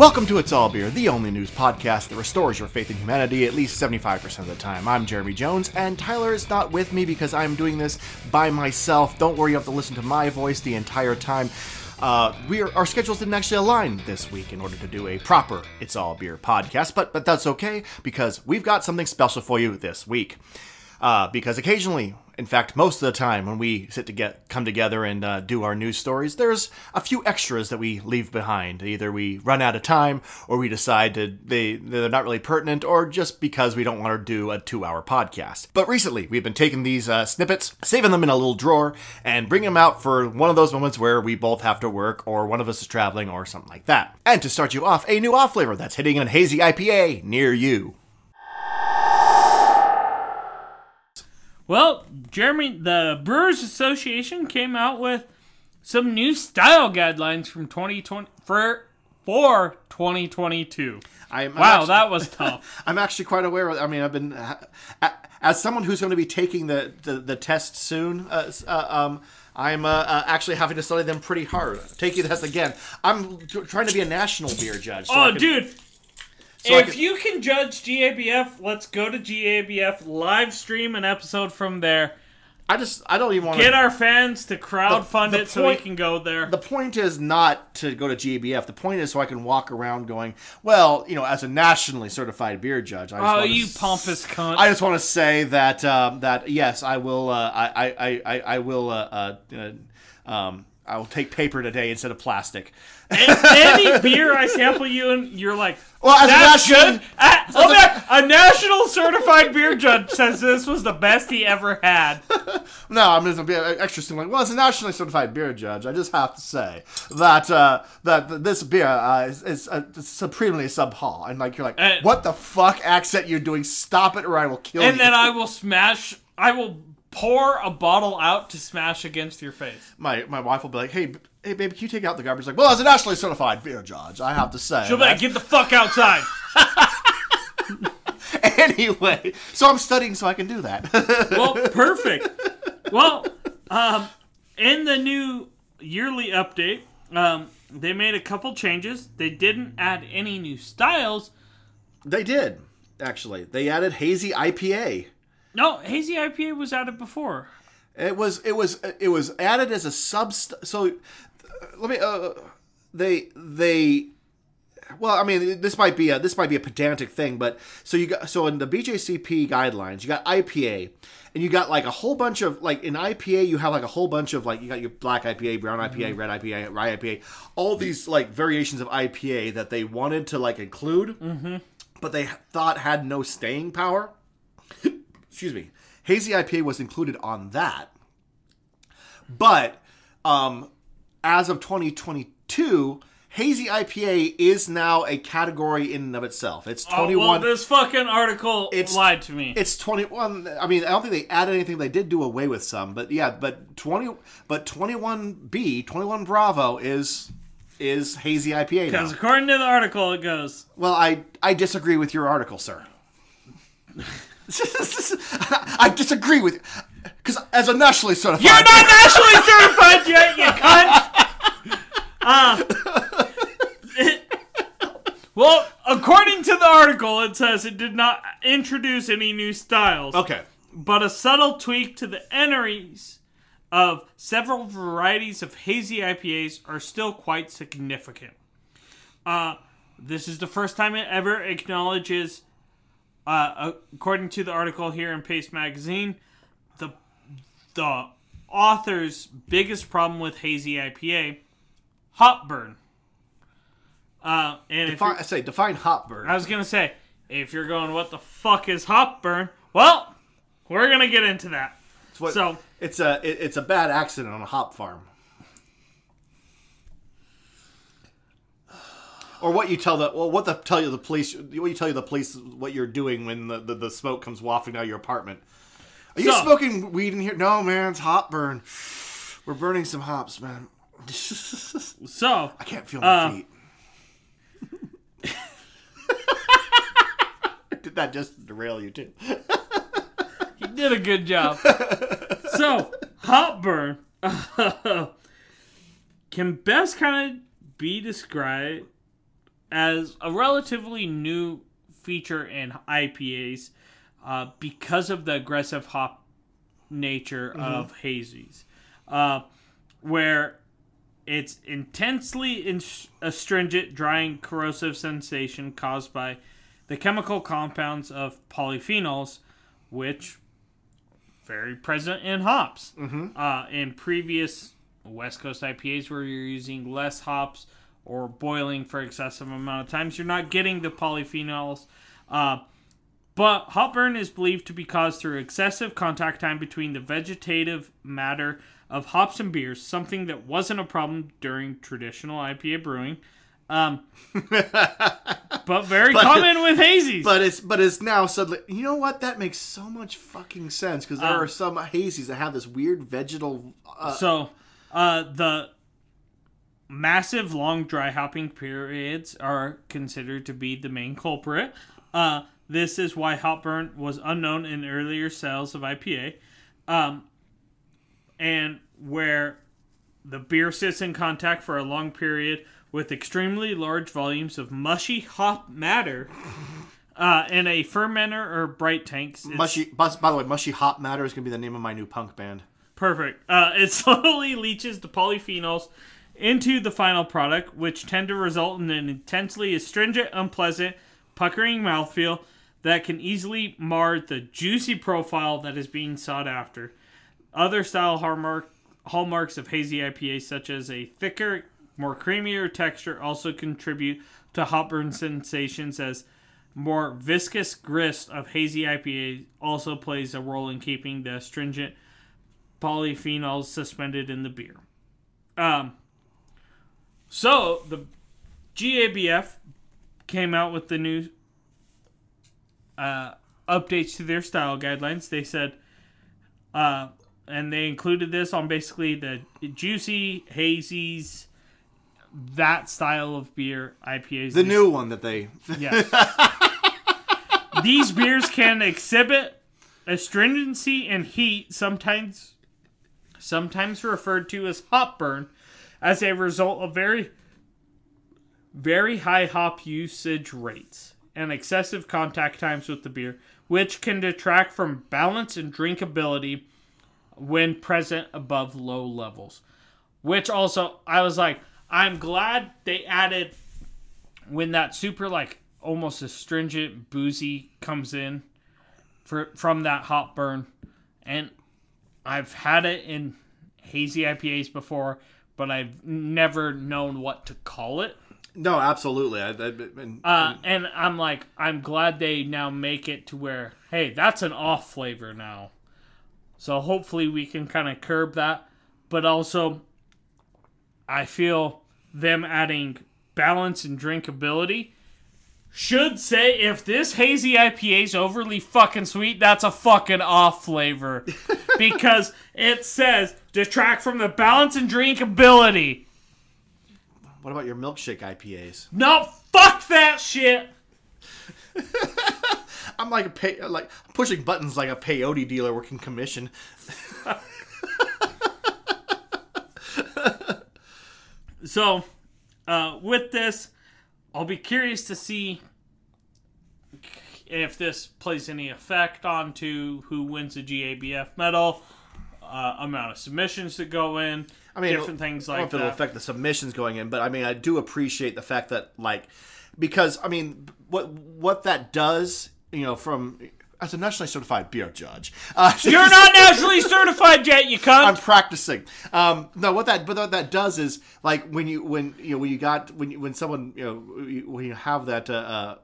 Welcome to It's All Beer, the only news podcast that restores your faith in humanity at least 75% of the time. I'm Jeremy Jones, and Tyler is not with me because I'm doing this by myself. Don't worry, you have to listen to my voice the entire time. Uh, we are, our schedules didn't actually align this week in order to do a proper It's All Beer podcast, but but that's okay because we've got something special for you this week. Uh, because occasionally, in fact, most of the time, when we sit to get come together and uh, do our news stories, there's a few extras that we leave behind. Either we run out of time, or we decide to they they're not really pertinent, or just because we don't want to do a two-hour podcast. But recently, we've been taking these uh, snippets, saving them in a little drawer, and bringing them out for one of those moments where we both have to work, or one of us is traveling, or something like that. And to start you off, a new off flavor that's hitting a hazy IPA near you. Well, Jeremy, the Brewers Association came out with some new style guidelines from 2020 for for 2022. I'm, Wow, actually- that was tough. I'm actually quite aware. Of, I mean, I've been as someone who's going to be taking the the, the test soon. Uh, uh, um, I'm uh, uh, actually having to study them pretty hard. Taking the test again. I'm trying to be a national beer judge. so oh, can- dude. So if you can judge GABF, let's go to GABF live stream an episode from there. I just I don't even want to Get our fans to crowdfund The- the it so we can go there. The point is not to go to GABF. The point is so I can walk around going, well, you know, as a nationally certified beer judge. I just oh, you s- pompous cunt. I just want to say that um, that yes, I will. Uh, I, I, I, I- I will. Uh, uh, uh, um, I will take paper today instead of plastic. Any beer I sample you and you're like, Well, as a national- good. Ah, oh, there, a national certified beer judge says this was the best he ever had. No, I'm just a bit extra. Like, well, as a nationally certified beer judge, I just have to say that uh, that this beer uh, is, is uh, supremely subpar. And like, you're like, And- what the fuck accent you're doing? Stop it, or I will kill you. And then I will smash. I will pour a bottle out to smash against your face. my my wife will be like, hey, b- hey, baby, can you take out the garbage? Like, well, as a nationally certified beer judge, I have to say. She'll be like, "Get the fuck outside." anyway, so I'm studying so I can do that. Well, perfect. Well, um, in the new yearly update, um, they made a couple changes. They didn't add any new styles. they did actually. They added hazy IPA. No, hazy IPA was added before. It was it was it was added as a sub. So let me. Uh, they they. Well, I mean, this might be a this might be a pedantic thing, but so you got so in the BJCP guidelines, you got IPA, and you got like a whole bunch of like in IPA, you have like a whole bunch of like you got your black IPA, brown IPA, red IPA, rye IPA, all these like variations of IPA that they wanted to like include, but they thought had no staying power. Excuse me. Hazy IPA was included on that. But um, as of 2022, hazy IPA is now a category in and of itself. It's Oh, 21. well, this fucking article It's- lied to me. it's 21. I mean, I don't think they added anything. They did do away with some, but yeah, but 20, but 21B, 21 Bravo is is hazy IPA now. Because according to the article, it goes. Well, I I disagree with your article, sir. I disagree with you. because as a nationally certified, You're not nationally certified yet, you cunt! Uh, well, according to the article, it says it did not introduce any new styles, Okay, but a subtle tweak to the entries of several varieties of hazy IPAs are still quite significant. Uh, this is the first time it ever acknowledges, uh, according to the article here in Paste Magazine, the the author's biggest problem with hazy IPA, hop burn. Uh, and if define, I say define hop burn. I was gonna say, if you're going, what the fuck is hop burn? Well, we're gonna get into that. It's what- so- it's a it, it's a bad accident on a hop farm. Or what you tell the well, what the tell you the police? What you tell you the police what you're doing when the, the, the smoke comes wafting out of your apartment? Are you So- smoking weed in here? No, man, it's hop burn. We're burning some hops, man. So, I can't feel Uh, my feet. Did that just derail you too? he did a good job. so, hop burn can best kind of be described as a relatively new feature in IPAs uh, because of the aggressive hop nature of hazies, uh, where it's intensely ins- astringent, drying, corrosive sensation caused by the chemical compounds of polyphenols, which very present in hops. Uh, in previous West Coast IPAs, where you're using less hops or boiling for excessive amount of times, you're not getting the polyphenols. Uh, but hop burn is believed to be caused through excessive contact time between the vegetative matter of hops and beers, something that wasn't a problem during traditional IPA brewing. Um, but very common with hazies. But it's but it's now suddenly. You know what? That makes so much fucking sense because there Um, are some hazies that have this weird vegetal. Uh, So, uh, the massive long dry hopping periods are considered to be the main culprit. Uh, this is why hop burn was unknown in earlier sales of IPA, um, and where the beer sits in contact for a long period with extremely large volumes of mushy hop matter. Uh, in a fermenter or bright tanks, it's- mushy. By, by the way, mushy hop matter is going to be the name of my new punk band. Perfect. Uh, it slowly leaches the polyphenols into the final product, which tend to result in an intensely astringent, unpleasant, puckering mouthfeel that can easily mar the juicy profile that is being sought after. Other style hallmark, hallmarks of hazy IPA, such as a thicker, more creamier texture, also contribute to hop burn sensations as more viscous grist of hazy IPA also plays a role in keeping the astringent polyphenols suspended in the beer. Um, so the GABF came out with the new uh, updates to their style guidelines. They said, uh, and they included this on basically the juicy hazies, that style of beer IPAs. The new one that they. Yes. These beers can exhibit astringency and heat, sometimes sometimes referred to as hop burn, as a result of very very high hop usage rates and excessive contact times with the beer, which can detract from balance and drinkability when present above low levels. Which also I was like, I'm glad they added when that super like almost astringent boozy comes in for from that hop burn and I've had it in hazy IPAs before but I've never known what to call it No, absolutely. I, I, and, uh, and I'm like I'm glad they now make it to where hey that's an off flavor now so hopefully we can kind of curb that but also I feel them adding balance and drinkability should say if this hazy IPA is overly fucking sweet, that's a fucking off flavor. because it says detract from the balance and drinkability. what about your milkshake IPAs? No, fuck that shit. I'm like a pay, like pushing buttons like a peyote dealer working commission. So, uh, with this, I'll be curious to see if this plays any effect onto who wins the GABF medal, uh, amount of submissions that go in, I mean, different things I don't know like if it'll affect the submissions going in, but I mean, I do appreciate the fact that like because I mean, what what that does, you know, from as a nationally certified beer judge, uh, You're not nationally certified yet, you cunt. I'm practicing. Um, no, what that but what that does is like when you when you know when you got when you, when someone you know when you have that. Uh,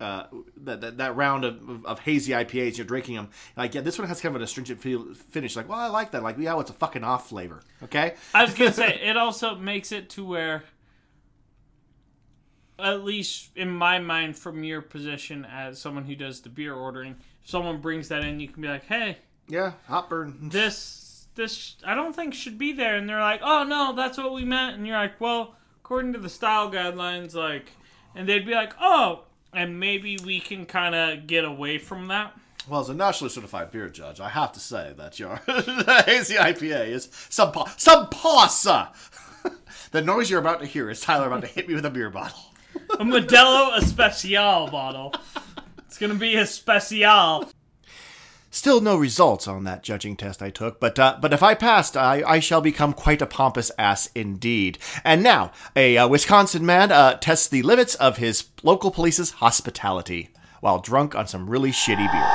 uh, that, that that round of, of hazy IPAs, you're drinking them. Like, yeah, this one has kind of an astringent feel, finish. Like, well, I like that. Like, yeah, well, it's a fucking off flavor. Okay, I was gonna say it also makes it to where, at least in my mind, from your position as someone who does the beer ordering, if someone brings that in, you can be like, "Hey, yeah, hop burn. this this I don't think should be there," and they're like, "Oh no, that's what we meant," and you're like, "Well, according to the style guidelines, like," and they'd be like, "Oh." And maybe we can kind of get away from that. Well, as a nationally certified beer judge, I have to say that your hazy IPA is subpar. Subpar, sir. the noise you're about to hear is Tyler about to hit me with a beer bottle. a Modelo Especial bottle. It's gonna be a special. Still no results on that judging test I took, but uh, but if I passed, I, I shall become quite a pompous ass indeed. And now, a uh, Wisconsin man uh, tests the limits of his local police's hospitality while drunk on some really shitty beer.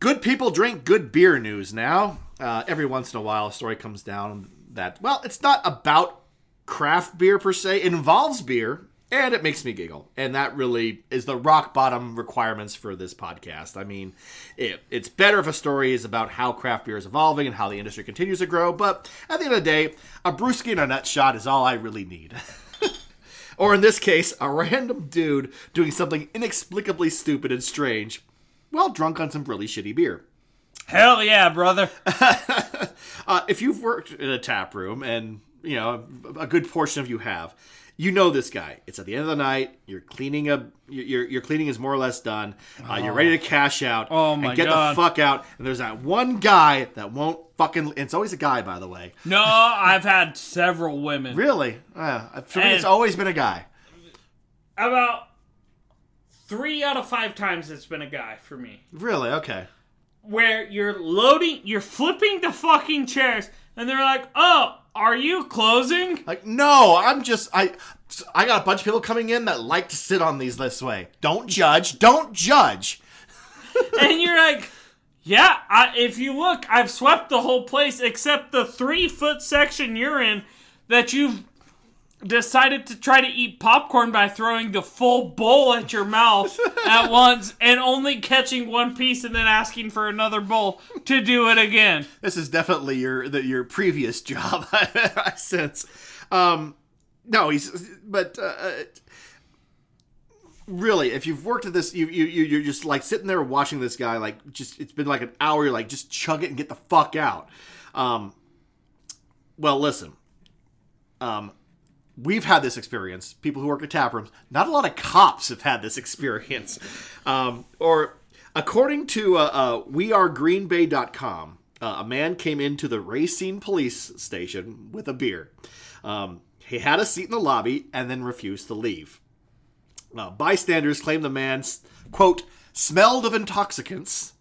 Good people drink good beer news now. Uh, every once in a while, a story comes down that, well, it's not about craft beer per se, it involves beer, and it makes me giggle. And that really is the rock bottom requirements for this podcast. I mean, it, it's better if a story is about how craft beer is evolving and how the industry continues to grow, but at the end of the day, a brewski and a nut shot is all I really need. or in this case, a random dude doing something inexplicably stupid and strange while drunk on some really shitty beer. Hell yeah, brother. Uh, if you've worked in a tap room, and you know a good portion of you have, you know this guy. It's at the end of the night. You're cleaning up. Your your cleaning is more or less done. Uh, You're ready to cash out. Oh, my and get God. the fuck out. And there's that one guy that won't fucking. It's always a guy, by the way. No, I've had several women. Really? Uh, for me, it's always been a guy. About three out of five times it's been a guy for me. Really? Okay. Where you're loading, you're flipping the fucking chairs, and they're like, "Oh, are you closing?" Like, no, I'm just I. I got a bunch of people coming in that like to sit on these this way. Don't judge. Don't judge. and you're like, "Yeah, I, if you look, I've swept the whole place except the three foot section you're in that you've." Decided to try to eat popcorn by throwing the full bowl at your mouth at once and only catching one piece and then asking for another bowl to do it again. This is definitely your the, your previous job. I sense. Um, no, he's but uh, really, if you've worked at this, you you you- you're just like sitting there watching this guy. Like, just it's been like an hour. You're like, just chug it and get the fuck out. Um, well, listen. Um, we've had this experience. People who work at tap rooms. Not a lot of cops have had this experience. Um, or according to uh, uh, wearegreenbay.com, uh, a man came into the Racine police station with a beer. Um, he had a seat in the lobby and then refused to leave. Uh, bystanders claim the man, quote, smelled of intoxicants,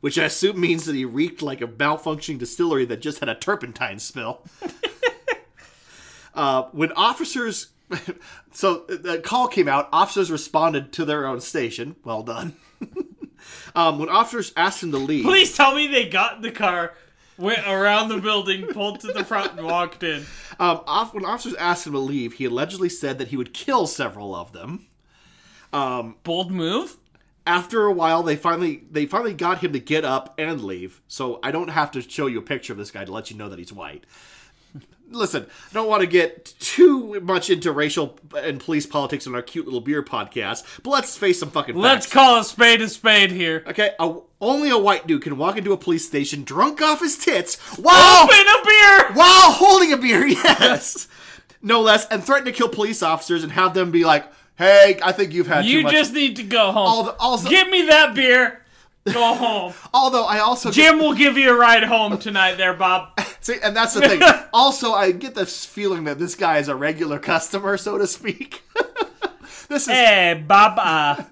which I assume means that he reeked like a malfunctioning distillery that just had a turpentine spill. Uh, when officers, so the call came out, officers responded to their own station. Well done. um, when officers asked him to leave, Please tell me they got in the car, went around the building, pulled to the front, and walked in. um, off, when officers asked him to leave, he allegedly said that he would kill several of them. Bold move. After a while, they finally they finally got him to get up and leave. So I don't have to show you a picture of this guy to let you know that he's white. Listen, I don't want to get too much into racial and police politics on our cute little beer podcast, but let's face some fucking Let's facts. call a spade a spade here. Okay, a, only a white dude can walk into a police station drunk off his tits while Open a beer. while holding a beer. Yes, no less, and threaten to kill police officers and have them be like, "Hey, I think you've had too You just need to go home. Al- also, Give me that beer. Go home. although I also Jim will give you a ride home tonight, there, Bob. see, and that's the thing. also, I get this feeling that this guy is a regular customer, so to speak. this is Hey, Bob. Uh,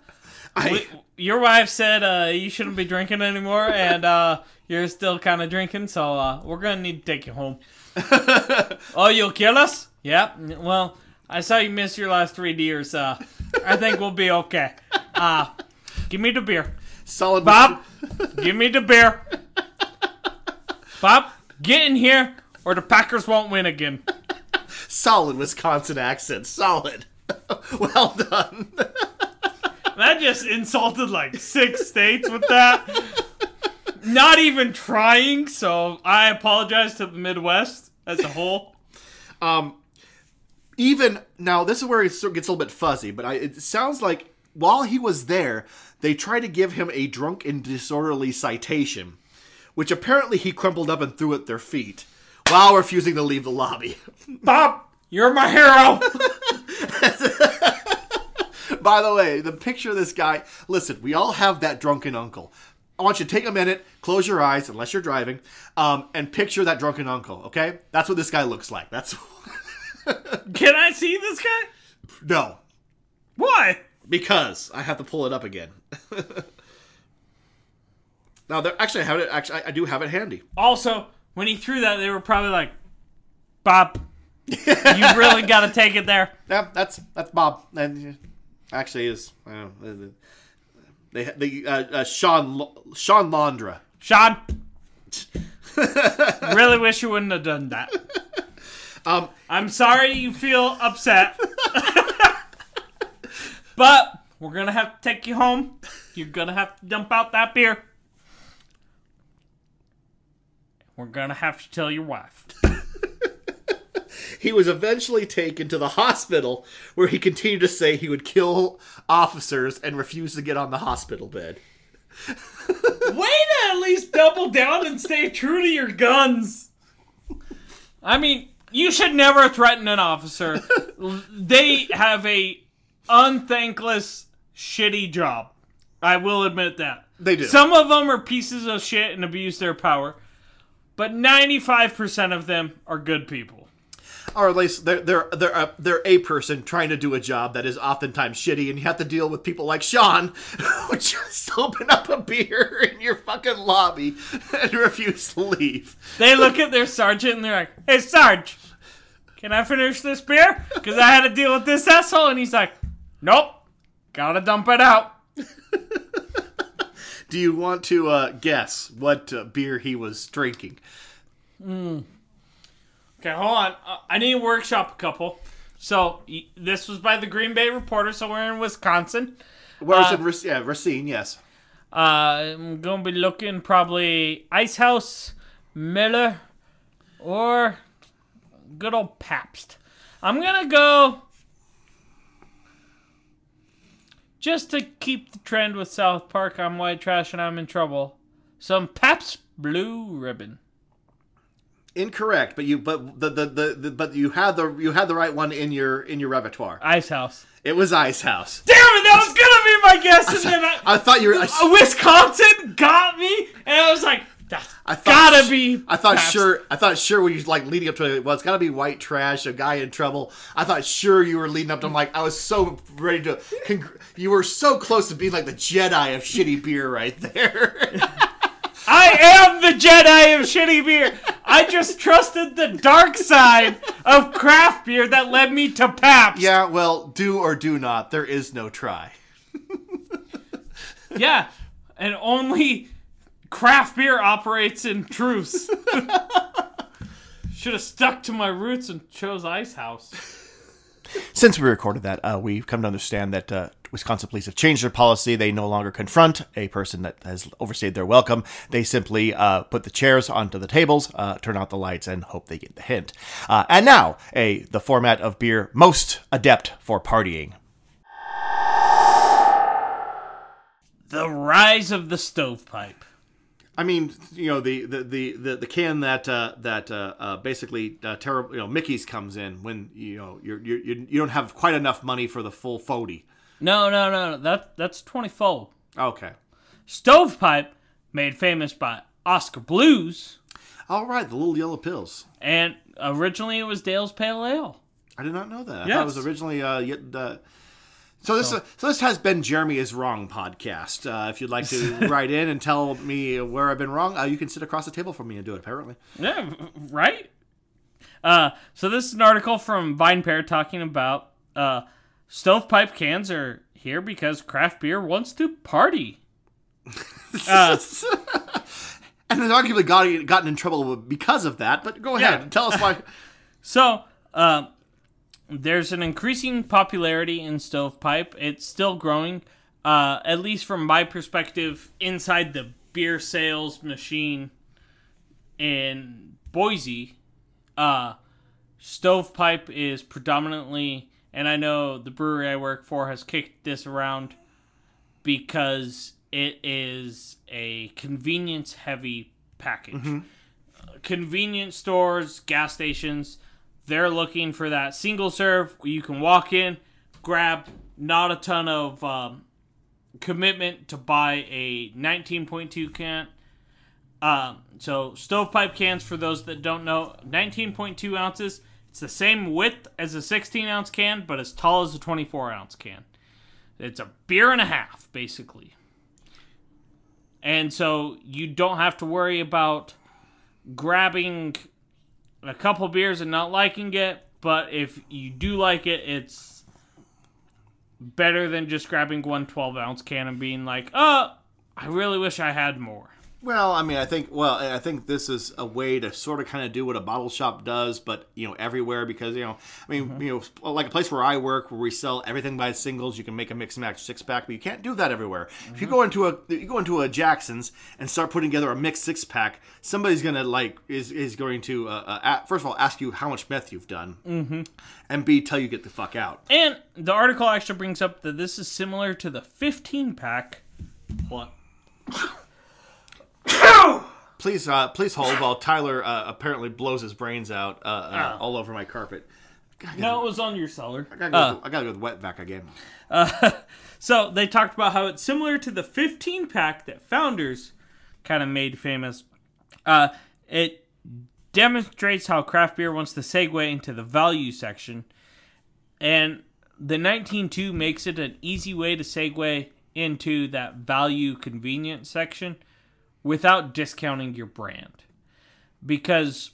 I, we- your wife said uh, you shouldn't be drinking anymore, and uh, you're still kind of drinking, so uh, we're gonna need to take you home. oh, you'll kill us? Yep. Well, I saw you miss your last three deers. Uh, I think we'll be okay. Uh, give me the beer, solid. Bob. give me the beer, Bob. Get in here, or the Packers won't win again. solid Wisconsin accent. Solid. well done. That just insulted like six states with that. Not even trying, so I apologize to the Midwest as a whole. Um, even now this is where it gets a little bit fuzzy but I, it sounds like while he was there they tried to give him a drunk and disorderly citation which apparently he crumpled up and threw at their feet while refusing to leave the lobby Bob, you're my hero. by the way the picture of this guy listen we all have that drunken uncle i want you to take a minute close your eyes unless you're driving um, and picture that drunken uncle okay that's what this guy looks like that's Can I see this guy? No, Why? Because I have to pull it up again. now, there actually I have it. Actually, I, I do have it handy. Also, when he threw that, they were probably like, Bob, you really got to take it there. Yeah, that's that's Bob. And actually, is uh, they they uh, uh, Sean Sean Laundra. Sean, really wish you wouldn't have done that. Um, I'm sorry you feel upset. But we're to have to take you home. You're to have to dump out that beer. We're to have to tell your wife. he was eventually taken to the hospital, where he continued to say he would kill officers and refuse to get on the hospital bed. Way to at least double down and stay true to your guns. I mean, you should never threaten an officer. they have a unthankless, shitty job. I will admit that. They do. Some of them are pieces of shit and abuse their power, but 95% of them are good people. or at least they're they're they're a, they're a person trying to do a job that is oftentimes shitty, and you have to deal with people like Sean, who just open up a beer in your fucking lobby and refuse to leave. They look at their sergeant and they're like, "Hey, Sarge, can I finish this beer? Because I had to deal with this asshole." And he's like, "Nope, gotta dump it out." Do you want to uh, guess what uh, beer he was drinking? Okay, hold on. Uh, I need to workshop a couple. So y- this was by the Green Bay Reporter, so we're in Wisconsin. Where's Uh, it? Yeah, Racine. Yes. Uh, I'm gonna be looking probably Ice House, Miller, or good old Pabst. I'm gonna go just to keep the trend with South Park. I'm white trash and I'm in trouble. Some Pabst Blue Ribbon. Incorrect, but you but the, the, the, the but you had the you had the right one in your in your repertoire. Ice House. It was Ice House. Damn it! That was gonna be my guess, and then I, I thought you were. I, Wisconsin got me, and I was like, "That's I thought, gotta be." I thought sure. I thought sure when you like leading up to it. Well, it's got to be white trash, a guy in trouble. I thought sure you were leading up to. I'm like, I was so ready to. Congr- you were so close to being like the Jedi of shitty beer right there. I am the Jedi of shitty beer. I just trusted the dark side of craft beer that led me to Pabst. yeah, well, do or do not. There is no try. Yeah, and only craft beer operates in truce. Should have stuck to my roots and chose Ice House. Since we recorded that, uh, we've come to understand that uh, Wisconsin police have changed their policy. They no longer confront a person that has overstayed their welcome. They simply uh, put the chairs onto the tables, uh, turn out the lights, and hope they get the hint. Uh, and now, a the format of beer most adept for partying. The rise of the stovepipe. I mean, you know, the the the the, the can that uh, that uh, uh, basically uh, terrible, you know, Mickey's comes in when you know you're, you're you you don't have quite enough money for the full forty. No, no, no, no. That that's twenty fold. Okay. Stovepipe, made famous by Oskar Blues, All right, the little yellow pills. and originally it was Dale's Pale Ale. I did not know that. I thought it was originally uh, uh so this so, this has been Jeremy is wrong podcast. Uh, if you'd like to write in and tell me where I've been wrong, uh, you can sit across the table from me and do it. Apparently, Yeah, right. Uh, so this is an article from VinePair talking about uh, stovepipe cans are here because craft beer wants to party. Uh, and then arguably got gotten in trouble because of that. But go ahead Yeah. and tell us why. so uh, there's an increasing popularity in stovepipe. It's still growing, uh, at least from my perspective, inside the beer sales machine in Boise. Uh, stovepipe is predominantly, and I know the brewery I work for has kicked this around because it is a convenience heavy package. Uh, Convenience stores, gas stations, they're looking for that single serve you can walk in, grab not a ton of um, commitment to buy a 19.2 can. Um, so stovepipe cans, for those that don't know, 19.2 ounces. It's the same width as a 16 ounce can, but as tall as a 24 ounce can. It's a beer and a half, basically. And so you don't have to worry about grabbing a couple beers and not liking it, but if you do like it, it's better than just grabbing one 12 ounce can and being like, oh, I really wish I had more. Well, I mean, I think well, I think this is a way to sort of kind of do what a bottle shop does, but you know, everywhere because you know, I mean, Mm-hmm. you know, like a place where I work where we sell everything by singles, you can make a mix and match six pack, but you can't do that everywhere. If Mm-hmm. you go into a you go into a Jackson's and start putting together a mixed six pack, somebody's gonna like is is going to uh, uh, first of all ask you how much meth you've done, mm-hmm. and b tell you get the fuck out. And the article actually brings up that this is similar to the 15 pack. What? Please, uh, please hold while Tyler uh, apparently blows his brains out uh, uh, Ah. all over my carpet. No, it was on your cellar. I gotta go, with, I gotta go with wet vac again. So they talked about how it's similar to the 15 pack that Founders kind of made famous. Uh, it demonstrates how craft beer wants to segue into the value section, and the 19.2 makes it an easy way to segue into that value convenience section without discounting your brand. Because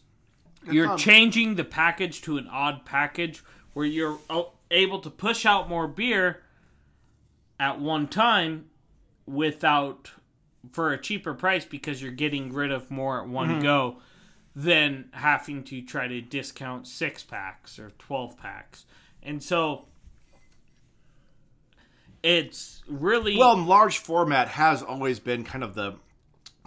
you're not- changing the package to an odd package where you're able to push out more beer at one time without for a cheaper price because you're getting rid of more at one mm-hmm. go than having to try to discount six packs or 12 packs. And so it's really Well, large format has always been kind of the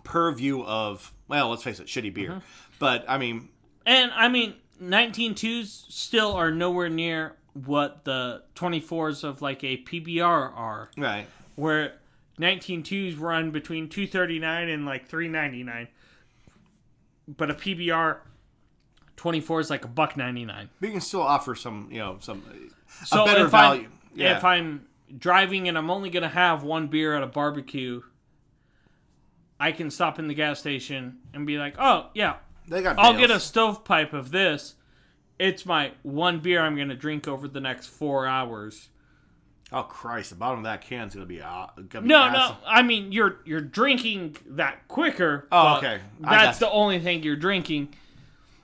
purview of well, let's face it, shitty beer. Mm-hmm. But I mean, And I mean, 19.2s still are nowhere near what the 24s of like a PBR are, right? where 19.2s run between 239 and like 399. But a PBR 24 is like a buck 99. But you can still offer some, you know, some So a better value. I'm, yeah. if I'm driving and I'm only going to have one beer at a barbecue, I can stop in the gas station and be like, "Oh, yeah, they got. I'll get a stovepipe of this. It's my one beer I'm going to drink over the next four hours. Oh Christ! The bottom of that can's gonna be. Uh, gonna be No, no. I mean, you're you're drinking that quicker. Oh, okay. That's the only thing you're drinking.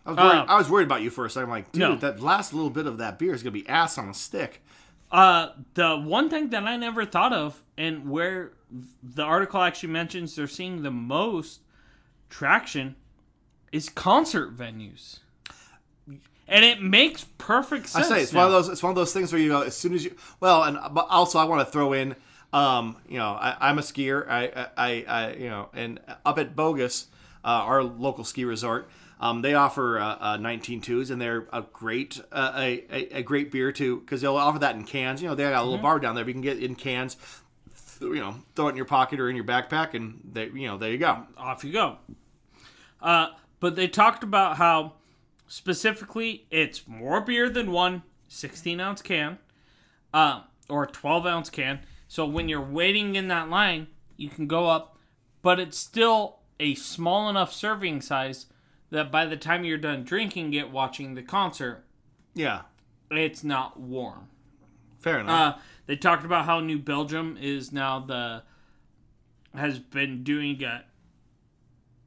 I was, worried, uh, I was worried about you for a second. I'm like, dude, No. that last little bit of that beer is gonna be ass on a stick. Uh, the one thing that I never thought of, and where the article actually mentions they're seeing the most traction, is concert venues. And it makes perfect sense. I say it's now. one of those. It's one of those things where you go as soon as you. Well, and but also I want to throw in. Um, you know, I, I'm a skier. I, I, I, you know, and up at Bogus, uh, our local ski resort, um, they offer uh, uh, 19.2s, and they're a great, uh, a, a, great beer too, because they'll offer that in cans. You know, they got a little bar down there. But you can get it in cans. th- You know, throw it in your pocket or in your backpack, and they, you know, there you go. off you go. Uh, but they talked about how specifically it's more beer than one 16 ounce can uh, or 12 ounce can. So when you're waiting in that line, you can go up, but it's still a small enough serving size that by the time you're done drinking it, watching the concert, Yeah, it's not warm. fair enough. Uh, they talked about how New Belgium is now the has been doing a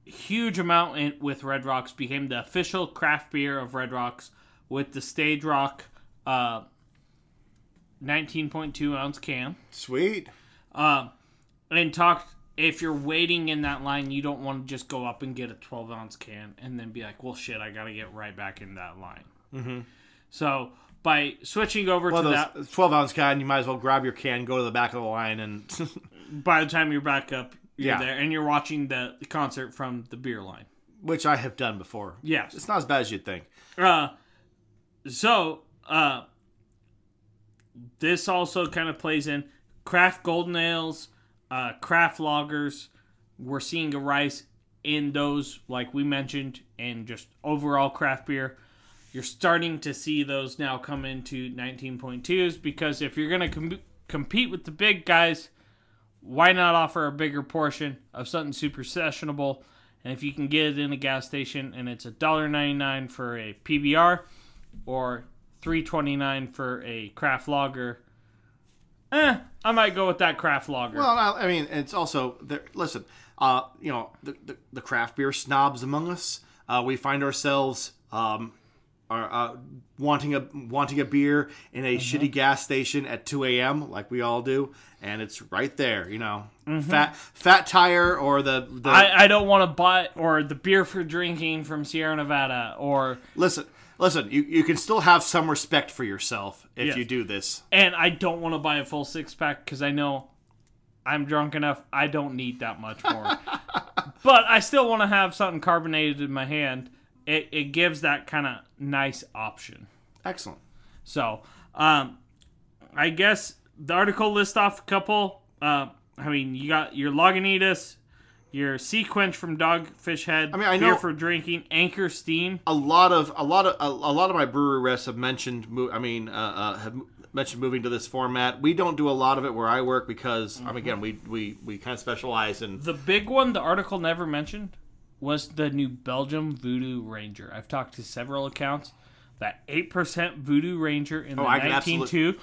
huge amount in, with Red Rocks. Became the official craft beer of Red Rocks with the Stage Rock uh, 19.2 ounce can. Sweet. Um, and talked if you're waiting in that line, you don't want to just go up and get a 12 ounce can and then be like, well, shit, I got to get right back in that line. Mm-hmm. So by switching over One to that, 12 ounce can, you might as well grab your can, go to the back of the line, and by the time you're back up, you're Yeah. there and you're watching the concert from the beer line. which I have done before. Yes. It's not as bad as you'd think. Uh, so uh, this also kind of plays in craft golden ales, uh, craft lagers. We're seeing a rise in those, like we mentioned, and just overall craft beer. You're starting to see those now come into 19.2s because if you're going to com- compete with the big guys, why not offer a bigger portion of something super sessionable? And if you can get it in a gas station and it's $1.99 for a PBR, or three twenty nine for a craft lager. Eh, I might go with that craft lager. Well, I I mean, it's also there. Listen, uh, you know, the, the the craft beer snobs among us, uh, we find ourselves um, are uh, wanting a wanting a beer in a shitty gas station at 2 a.m. like we all do, and it's right there. You know, fat fat tire or the the. I, I don't want to buy or the beer for drinking from Sierra Nevada or listen, listen. You you can still have some respect for yourself if Yes. you do this. and I don't want to buy a full six pack because I know I'm drunk enough. I don't need that much more. but I still want to have something carbonated in my hand. It, it gives that kind of nice option. Excellent. So, um, I guess the article lists off a couple. Uh, I mean, you got your Lagunitas, your SeaQuench from Dogfish Head. I mean, I know- for drinking, Anchor Steam. a lot of a lot of a, a lot of my brewery rests have mentioned. I mean, uh, uh, have mentioned moving to this format. We don't do a lot of it where I work because I mean, again, we we we kind of specialize in. The big one the article never mentioned was the new Belgium Voodoo Ranger. I've talked to several accounts. That 8% Voodoo Ranger in the Oh, I can 19.2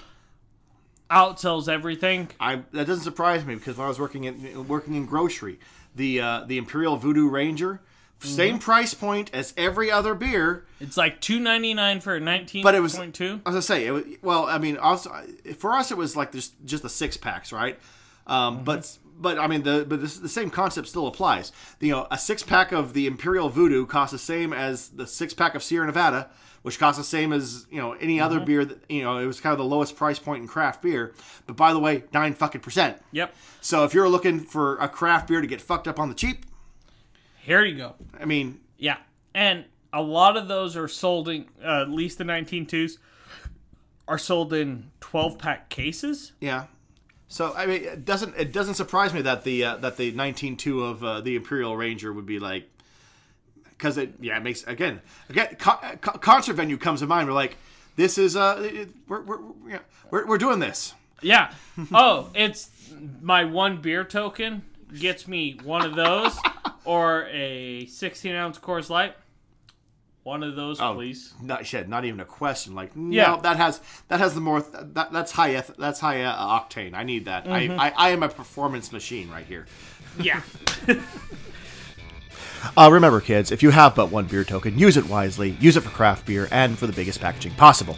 outsells everything. I that doesn't surprise me because when I was working in working in grocery, the uh, the Imperial Voodoo Ranger, same price point as every other beer. It's like 2.99 for a 19.2. But it was- I was gonna say, it was, well, I mean, also for us, it was like just just the six packs, right? Um, But but I mean, the but this, the same concept still applies. You know, a six pack of the Imperial Voodoo costs the same as the six pack of Sierra Nevada, which costs the same as you know any other beer. That you know, it was kind of the lowest price point in craft beer. But by the way, nine fucking percent. Yep. So if you're looking for a craft beer to get fucked up on the cheap, Here you go. I mean, Yeah, and a lot of those are sold in uh, at least the 19.2s are sold in 12 pack cases. Yeah. So I mean, it doesn't it doesn't surprise me that the uh, that the 19.2 of uh, the Imperial Ranger would be like because it yeah it makes again again co- co- concert venue comes to mind. We're like this is uh it, we're we're, we're, we're we're doing this. Yeah. oh, it's my one beer token gets me one of those or a 16 ounce Coors Light. One of those, please. Not shit, not even a question. Like no, Yeah. that has that has the more that that's high eth- that's high uh, octane. I need that. I, I I am a performance machine right here. Yeah. Uh, remember, kids, if you have but one beer token, use it wisely, use it for craft beer, and for the biggest packaging possible.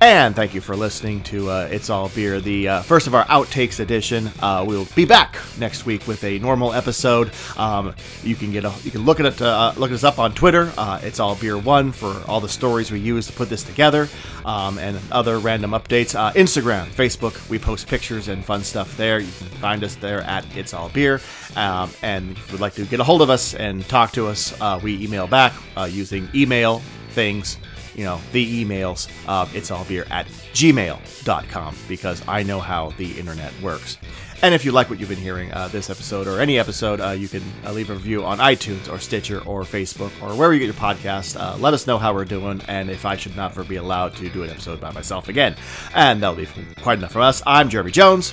And thank you for listening to uh, It's All Beer, the uh, first of our outtakes edition. Uh, we'll be back next week with a normal episode. Um, you can get a, you can look at it uh, look us up on Twitter. Uh, it's All Beer One for all the stories we use to put this together, um, and other random updates. Uh, Instagram, Facebook, we post pictures and fun stuff there. You can find us there at It's All Beer. Um, and if you would like to get a hold of us and talk to us, we email back using email things you know, the emails, uh, it's all beer at gmail.com because I know how the internet works. And if you like what you've been hearing uh, this episode or any episode, uh, you can uh, leave a review on iTunes or Stitcher or Facebook or wherever you get your podcast. Uh, let us know how we're doing and if I should not ever be allowed to do an episode by myself again. And that'll be quite enough from us. I'm Jeremy Jones.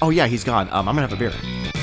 Oh, yeah, he's gone. Um, I'm going to have a beer.